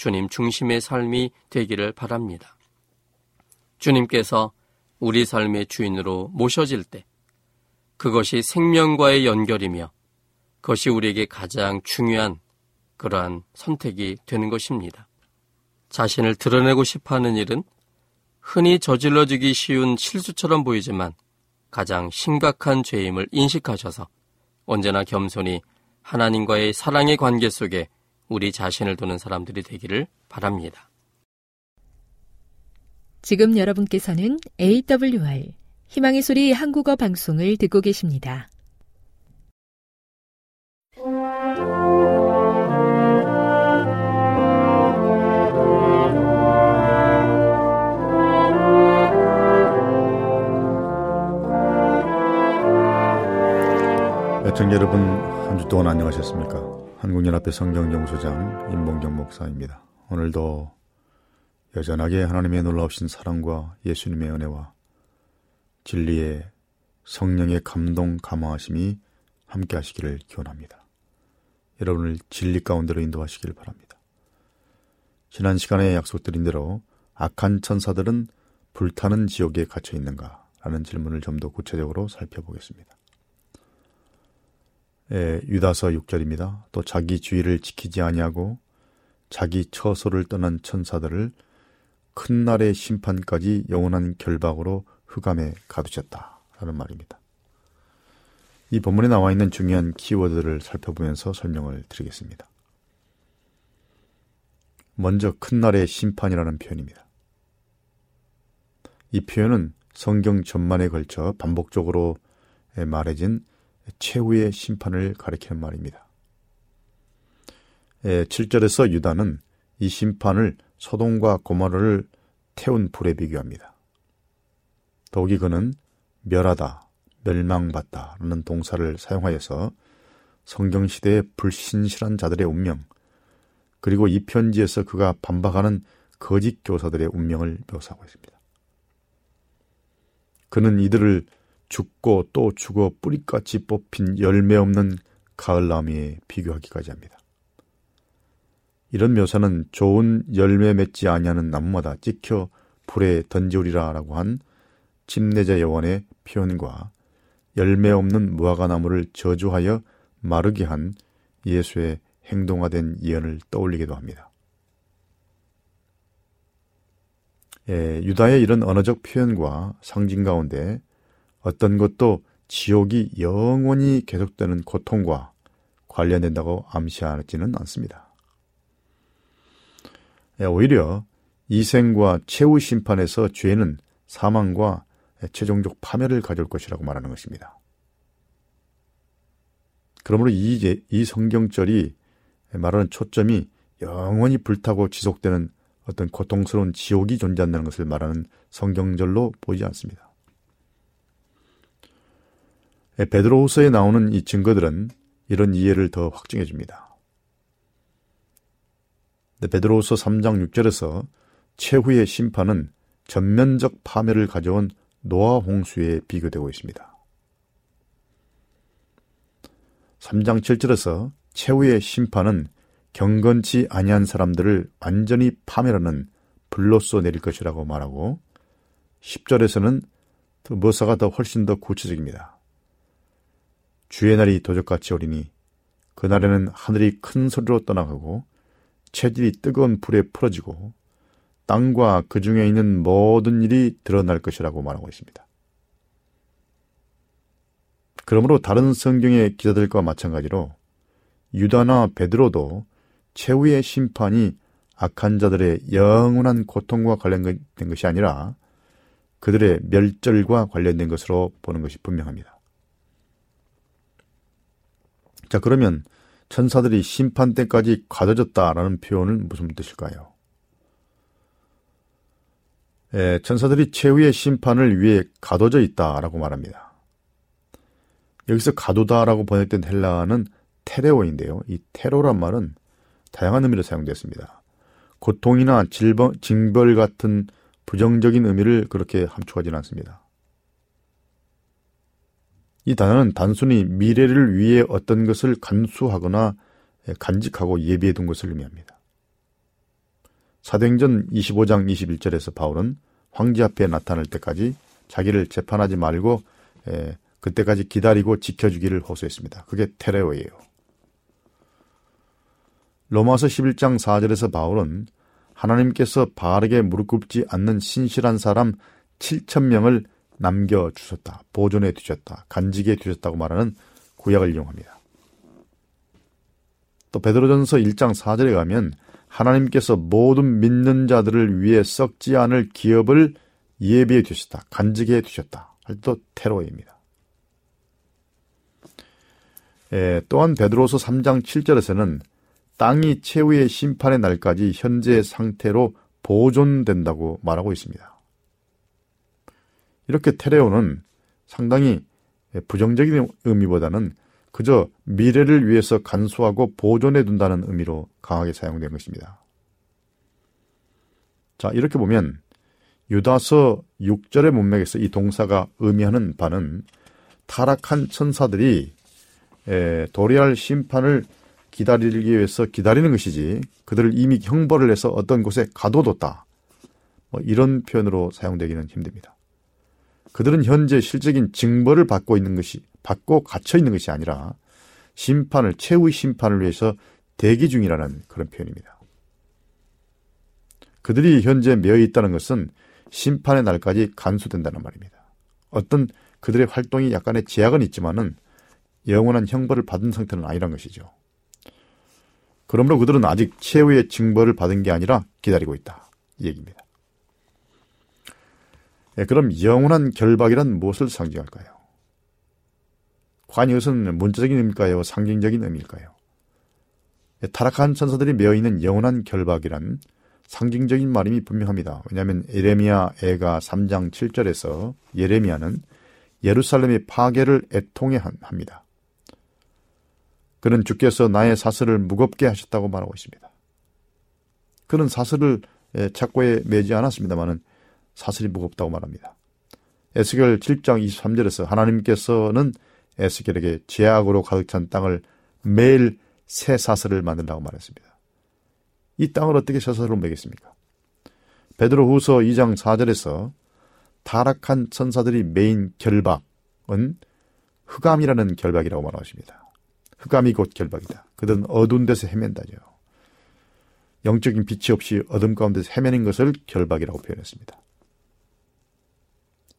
주님 중심의 삶이 되기를 바랍니다. 주님께서 우리 삶의 주인으로 모셔질 때 그것이 생명과의 연결이며 그것이 우리에게 가장 중요한 그러한 선택이 되는 것입니다. 자신을 드러내고 싶어 하는 일은 흔히 저질러지기 쉬운 실수처럼 보이지만 가장 심각한 죄임을 인식하셔서 언제나 겸손히 하나님과의 사랑의 관계 속에 우리 자신을 두는 사람들이 되기를 바랍니다. 지금 여러분께서는 AWR 희망의 소리 한국어 방송을 듣고 계십니다. 애청 여러분 한 주 동안 안녕하셨습니까? 한국연합회 성경연구소장 임봉경 목사입니다. 오늘도 여전하게 하나님의 놀라우신 사랑과 예수님의 은혜와 진리의 성령의 감동 감화하심이 함께 하시기를 기원합니다. 여러분을 진리 가운데로 인도하시길 바랍니다. 지난 시간에 약속드린 대로 악한 천사들은 불타는 지옥에 갇혀 있는가? 라는 질문을 좀 더 구체적으로 살펴보겠습니다. 예, 유다서 6절입니다. 또 자기 주의를 지키지 아니하고 자기 처소를 떠난 천사들을 큰 날의 심판까지 영원한 결박으로 흑암에 가두셨다. 라는 말입니다. 이 본문에 나와 있는 중요한 키워드를 살펴보면서 설명을 드리겠습니다. 먼저 큰 날의 심판이라는 표현입니다. 이 표현은 성경 전만에 걸쳐 반복적으로 말해진 최후의 심판을 가리키는 말입니다. 7절에서 유다는 이 심판을 소돔과 고마르를 태운 불에 비교합니다. 더욱이 그는 멸하다, 멸망받다 라는 동사를 사용하여서 성경시대의 불신실한 자들의 운명, 그리고 이 편지에서 그가 반박하는 거짓 교사들의 운명을 묘사하고 있습니다. 그는 이들을 죽고 또 죽어 뿌리같이 뽑힌 열매 없는 가을나무에 비교하기까지 합니다. 이런 묘사는 좋은 열매 맺지 아니하는 나무마다 찍혀 불에 던지우리라라고 한 침례자 여원의 표현과 열매 없는 무화과 나무를 저주하여 마르게 한 예수의 행동화된 예언을 떠올리기도 합니다. 예, 유다의 이런 언어적 표현과 상징 가운데 어떤 것도 지옥이 영원히 계속되는 고통과 관련된다고 암시하지는 않습니다. 예, 오히려 이생과 최후 심판에서 죄는 사망과 최종적 파멸을 가져올 것이라고 말하는 것입니다. 그러므로 이, 이 성경절이 말하는 초점이 영원히 불타고 지속되는 어떤 고통스러운 지옥이 존재한다는 것을 말하는 성경절로 보이지 않습니다. 예, 베드로후서에 나오는 이 증거들은 이런 이해를 더 확증해 줍니다. 베드로후서 3장 6절에서 최후의 심판은 전면적 파멸을 가져온 노아 홍수에 비교되고 있습니다. 3장 7절에서 최후의 심판은 경건치 아니한 사람들을 완전히 파멸하는 불로써 내릴 것이라고 말하고 10절에서는 뭐사가 더 훨씬 더 구체적입니다. 주의 날이 도적같이 오리니 그날에는 하늘이 큰 소리로 떠나가고 체질이 뜨거운 불에 풀어지고 땅과 그 중에 있는 모든 일이 드러날 것이라고 말하고 있습니다. 그러므로 다른 성경의 기자들과 마찬가지로 유다나 베드로도 최후의 심판이 악한 자들의 영원한 고통과 관련된 것이 아니라 그들의 멸절과 관련된 것으로 보는 것이 분명합니다. 자, 그러면 천사들이 심판 때까지 가둬졌다라는 표현은 무슨 뜻일까요? 예, 천사들이 최후의 심판을 위해 가둬져 있다라고 말합니다. 여기서 가두다라고 번역된 헬라어는 테레오인데요. 이 테로란 말은 다양한 의미로 사용됐습니다. 고통이나 질병, 징벌 같은 부정적인 의미를 그렇게 함축하지는 않습니다. 이 단어는 단순히 미래를 위해 어떤 것을 간수하거나 간직하고 예비해 둔 것을 의미합니다. 사도행전 25장 21절에서 바울은 황제 앞에 나타날 때까지 자기를 재판하지 말고 에, 그때까지 기다리고 지켜주기를 호소했습니다. 그게 테레오예요. 로마서 11장 4절에서 바울은 하나님께서 바르게 무릎 꿇지 않는 신실한 사람 7천 명을 남겨 주셨다. 보존해 두셨다. 간직해 두셨다고 말하는 구약을 이용합니다. 또 베드로전서 1장 4절에 가면 하나님께서 모든 믿는 자들을 위해 썩지 않을 기업을 예비해 두셨다. 간직해 두셨다. 할또 테로입니다. 예, 또한 베드로서 3장 7절에서는 땅이 최후의 심판의 날까지 현재 상태로 보존된다고 말하고 있습니다. 이렇게 테레오는 상당히 부정적인 의미보다는 그저 미래를 위해서 간수하고 보존해 둔다는 의미로 강하게 사용된 것입니다. 자, 이렇게 보면 유다서 6절의 문맥에서 이 동사가 의미하는 바는 타락한 천사들이 도리할 심판을 기다리기 위해서 기다리는 것이지 그들을 이미 형벌을 해서 어떤 곳에 가둬뒀다. 뭐 이런 표현으로 사용되기는 힘듭니다. 그들은 현재 실적인 징벌을 받고 있는 것이 받고 갇혀 있는 것이 아니라 심판을 최후의 심판을 위해서 대기 중이라는 그런 표현입니다. 그들이 현재 매여 있다는 것은 심판의 날까지 간수된다는 말입니다. 어떤 그들의 활동이 약간의 제약은 있지만은 영원한 형벌을 받은 상태는 아니란 것이죠. 그러므로 그들은 아직 최후의 징벌을 받은 게 아니라 기다리고 있다. 이 얘기입니다. 예, 그럼 영원한 결박이란 무엇을 상징할까요? 과연 이것은 문자적인 의미일까요? 상징적인 의미일까요? 예, 타락한 천사들이 메어있는 영원한 결박이란 상징적인 말임이 분명합니다. 왜냐하면 예레미야 애가 3장 7절에서 예레미야는 예루살렘의 파괴를 애통해 합니다. 그는 주께서 나의 사슬을 무겁게 하셨다고 말하고 있습니다. 그는 사슬을 착고에 매지 않았습니다만은 사슬이 무겁다고 말합니다. 에스겔 7장 23절에서 하나님께서는 에스겔에게 죄악으로 가득 찬 땅을 맬 쇠사슬을 만들라고 말했습니다. 이 땅을 어떻게 쇠사슬로 매겠습니까? 베드로 후서 2장 4절에서 타락한 천사들이 매인 결박은 흑암이라는 결박이라고 말하십니다. 흑암이 곧 결박이다. 그들은 어두운 데서 헤맨다죠. 영적인 빛이 없이 어둠 가운데서 헤매는 것을 결박이라고 표현했습니다.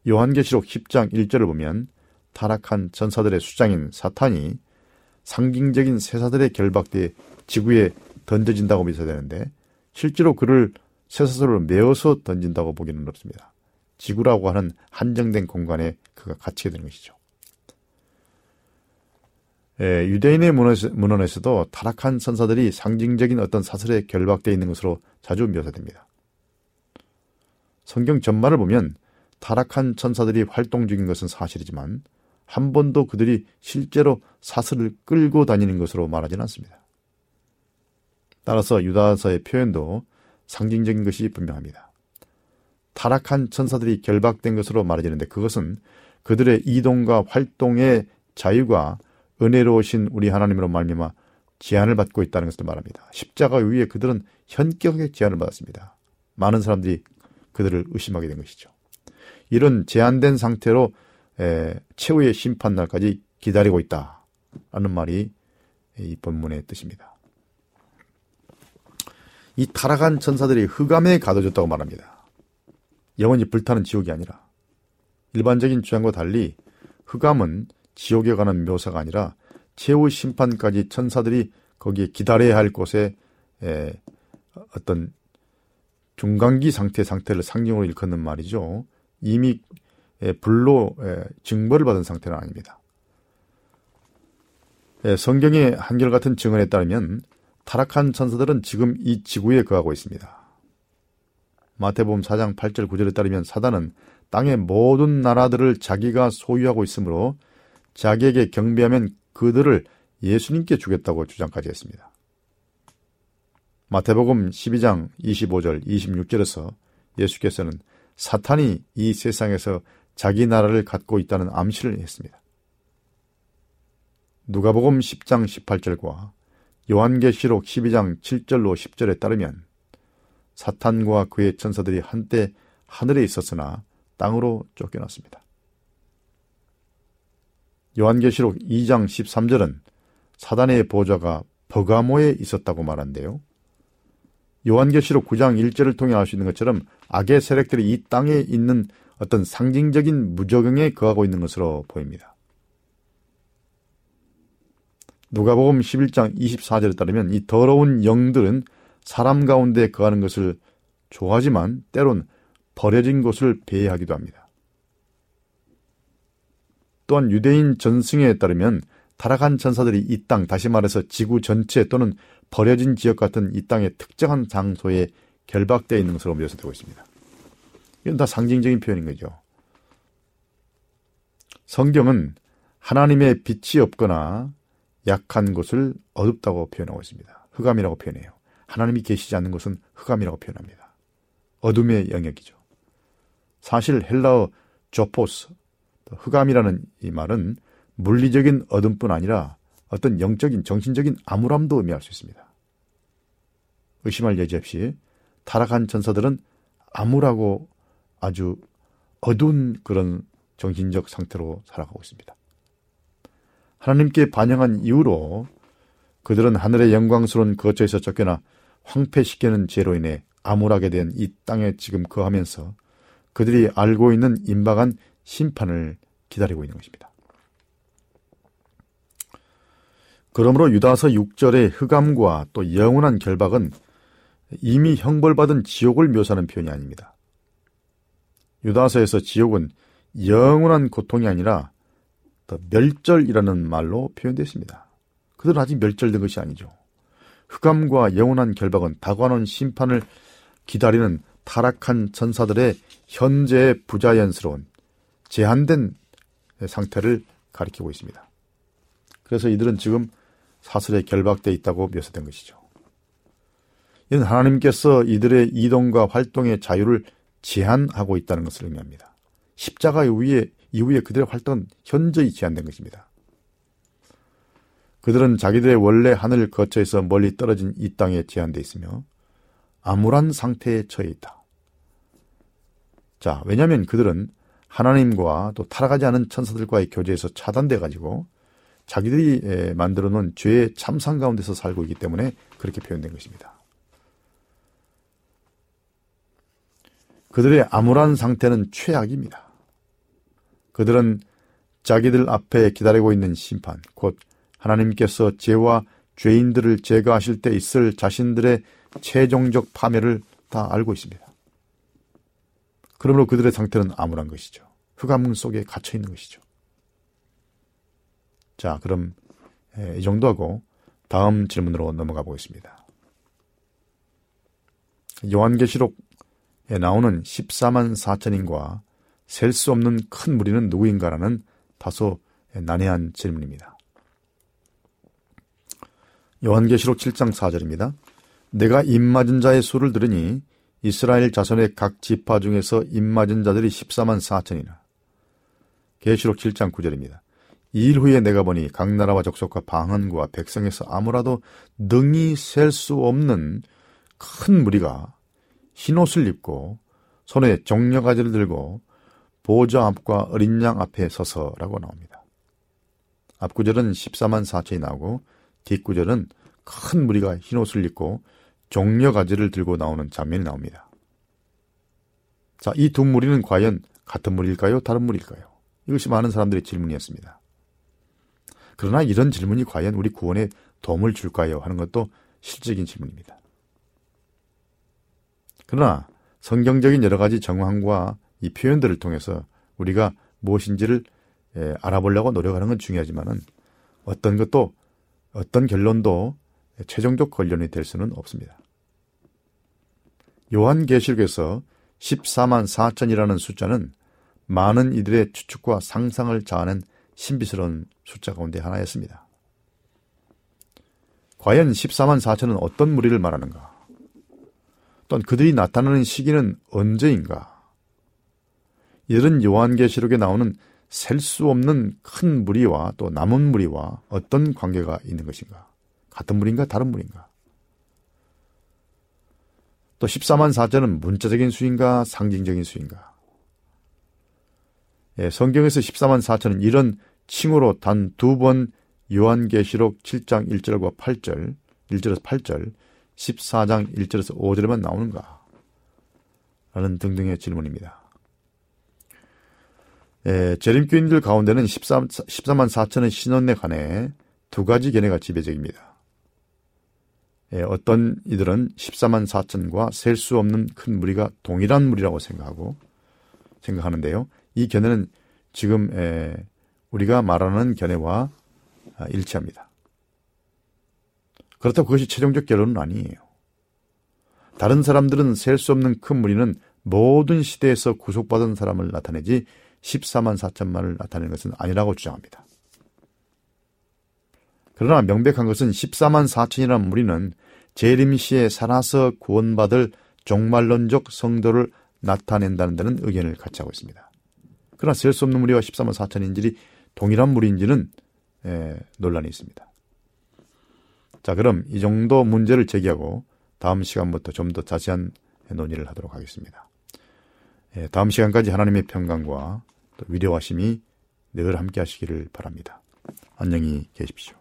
요한계시록 10장 1절을 보면 타락한 전사들의 수장인 사탄이 상징적인 세사들의 결박대에 지구에 던져진다고 미사되는데 실제로 그를 쇠사슬로 메어서 던진다고 보기는 어렵습니다. 지구라고 하는 한정된 공간에 그가 갇히게 되는 것이죠. 예, 유대인의 문헌에서, 도 타락한 선사들이 상징적인 어떤 사슬에 결박되어 있는 것으로 자주 묘사됩니다. 성경 전말을 보면 타락한 천사들이 활동 중인 것은 사실이지만 한 번도 그들이 실제로 사슬을 끌고 다니는 것으로 말하지는 않습니다. 따라서 유다서의 표현도 상징적인 것이 분명합니다. 타락한 천사들이 결박된 것으로 말해지는데 그것은 그들의 이동과 활동의 자유가 은혜로우신 우리 하나님으로 말미암아 제한을 받고 있다는 것을 말합니다. 십자가 위에 그들은 현격하게 제한을 받았습니다. 많은 사람들이 그들을 의심하게 된 것이죠. 이런 제한된 상태로 에, 최후의 심판 날까지 기다리고 있다라는 말이 이 본문의 뜻입니다. 이 타락한 천사들이 흑암에 가둬졌다고 말합니다. 영원히 불타는 지옥이 아니라 일반적인 주장과 달리 흑암은 지옥에 가는 묘사가 아니라 최후 심판까지 천사들이 거기에 기다려야 할 곳에 에, 어떤 중간기 상태 상태를 상징으로 일컫는 말이죠. 이미 불로 증벌을 받은 상태는 아닙니다. 성경의 한결같은 증언에 따르면 타락한 천사들은 지금 이 지구에 거하고 있습니다. 마태복음 4장 8절 9절에 따르면 사단은 땅의 모든 나라들을 자기가 소유하고 있으므로 자기에게 경배하면 그들을 예수님께 주겠다고 주장까지 했습니다. 마태복음 12장 25절 26절에서 예수께서는 사탄이 이 세상에서 자기 나라를 갖고 있다는 암시를 했습니다. 누가복음 10장 18절과 요한계시록 12장 7절로 10절에 따르면 사탄과 그의 천사들이 한때 하늘에 있었으나 땅으로 쫓겨났습니다. 요한계시록 2장 13절은 사단의 보좌가 버가모에 있었다고 말한대요. 요한계시록 9장 1절을 통해 알 수 있는 것처럼 악의 세력들이 이 땅에 있는 어떤 상징적인 무적응에 거하고 있는 것으로 보입니다. 누가복음 11장 24절에 따르면 이 더러운 영들은 사람 가운데 거하는 것을 좋아하지만 때론 버려진 곳을 배회하기도 합니다. 또한 유대인 전승에 따르면 타락한 천사들이 이 땅, 다시 말해서 지구 전체 또는 버려진 지역 같은 이 땅의 특정한 장소에 결박되어 있는 것으로 묘사되고 있습니다. 이건 다 상징적인 표현인 거죠. 성경은 하나님의 빛이 없거나 약한 곳을 어둡다고 표현하고 있습니다. 흑암이라고 표현해요. 하나님이 계시지 않는 곳은 흑암이라고 표현합니다. 어둠의 영역이죠. 사실 헬라어 조포스, 흑암이라는 이 말은 물리적인 어둠뿐 아니라 어떤 영적인 정신적인 암울함도 의미할 수 있습니다. 의심할 여지 없이 타락한 천사들은 암울하고 아주 어두운 그런 정신적 상태로 살아가고 있습니다. 하나님께 반영한 이후로 그들은 하늘의 영광스러운 거처에서 쫓겨나 황폐시키는 죄로 인해 암울하게 된 이 땅에 지금 거하면서 그들이 알고 있는 임박한 심판을 기다리고 있는 것입니다. 그러므로 유다서 6절의 흑암과 또 영원한 결박은 이미 형벌받은 지옥을 묘사하는 표현이 아닙니다. 유다서에서 지옥은 영원한 고통이 아니라 멸절이라는 말로 표현됐습니다. 그들은 아직 멸절된 것이 아니죠. 흑암과 영원한 결박은 다관원 심판을 기다리는 타락한 천사들의 현재의 부자연스러운 제한된 상태를 가리키고 있습니다. 그래서 이들은 지금 사슬에 결박되어 있다고 묘사된 것이죠. 이는 하나님께서 이들의 이동과 활동의 자유를 제한하고 있다는 것을 의미합니다. 십자가 이후에, 이후에 그들의 활동은 현저히 제한된 것입니다. 그들은 자기들의 원래 하늘 거처에서 멀리 떨어진 이 땅에 제한되어 있으며 암울한 상태에 처해 있다. 자, 왜냐하면 그들은 하나님과 또 타락하지 않은 천사들과의 교제에서 차단돼 가지고 자기들이 만들어 놓은 죄의 참상 가운데서 살고 있기 때문에 그렇게 표현된 것입니다. 그들의 암울한 상태는 최악입니다. 그들은 자기들 앞에 기다리고 있는 심판, 곧 하나님께서 죄와 죄인들을 제거하실 때 있을 자신들의 최종적 파멸을 다 알고 있습니다. 그러므로 그들의 상태는 암울한 것이죠. 흑암 속에 갇혀 있는 것이죠. 자, 그럼 이 정도 하고 다음 질문으로 넘어가 보겠습니다. 요한계시록에 나오는 14만 4천인과 셀 수 없는 큰 무리는 누구인가라는 다소 난해한 질문입니다. 요한계시록 7장 4절입니다. 내가 입맞은 자의 수를 들으니 이스라엘 자손의 각 지파 중에서 입맞은 자들이 14만 4천이나. 계시록 7장 9절입니다. 이일 후에 내가 보니 각 나라와 족속과 방언과 백성에서 아무라도 능히 셀 수 없는 큰 무리가 흰옷을 입고 손에 종려가지를 들고 보좌 앞과 어린 양 앞에 서서라고 나옵니다. 앞구절은 14만 4천이 나오고 뒷구절은 큰 무리가 흰옷을 입고 종려가지를 들고 나오는 장면이 나옵니다. 자, 이 두 무리는 과연 같은 무리일까요? 다른 무리일까요? 이것이 많은 사람들의 질문이었습니다. 그러나 이런 질문이 과연 우리 구원에 도움을 줄까요? 하는 것도 실질적인 질문입니다. 그러나 성경적인 여러 가지 정황과 이 표현들을 통해서 우리가 무엇인지를 예, 알아보려고 노력하는 건 중요하지만은 어떤 것도 어떤 결론도 최종적 결론이 될 수는 없습니다. 요한계시록에서 14만 4천이라는 숫자는 많은 이들의 추측과 상상을 자아낸 신비스러운 숫자 가운데 하나였습니다. 과연 14만 4천은 어떤 무리를 말하는가? 또한 그들이 나타나는 시기는 언제인가? 이들은 요한계시록에 나오는 셀 수 없는 큰 무리와 또 남은 무리와 어떤 관계가 있는 것인가? 같은 무리인가 다른 무리인가? 또 14만 4천은 문자적인 수인가 상징적인 수인가? 예, 성경에서 14만 4천은 이런 칭호로 단 두 번 요한계시록 7장 1절과 8절, 1절에서 8절, 14장 1절에서 5절에만 나오는가? 라는 등등의 질문입니다. 예, 재림교인들 가운데는 13, 14만 4천의 신원에 관해 두 가지 견해가 지배적입니다. 예, 어떤 이들은 14만 4천과 셀 수 없는 큰 무리가 동일한 무리라고 생각하고 생각하는데요. 이 견해는 지금 에, 우리가 말하는 견해와 아, 일치합니다. 그렇다고 그것이 최종적 결론은 아니에요. 다른 사람들은 셀 수 없는 큰 무리는 모든 시대에서 구속받은 사람을 나타내지 14만 4천만을 나타내는 것은 아니라고 주장합니다. 그러나 명백한 것은 14만 4천이라는 무리는 재림 시에 살아서 구원받을 종말론적 성도를 나타낸다는 데는 의견을 같이 하고 있습니다. 그러나 셀 수 없는 무리와 14만 4천인들이 동일한 무리인지는 에, 논란이 있습니다. 자, 그럼 이 정도 문제를 제기하고 다음 시간부터 좀 더 자세한 논의를 하도록 하겠습니다. 에, 다음 시간까지 하나님의 평강과 또 위대하심이 늘 함께 하시기를 바랍니다. 안녕히 계십시오.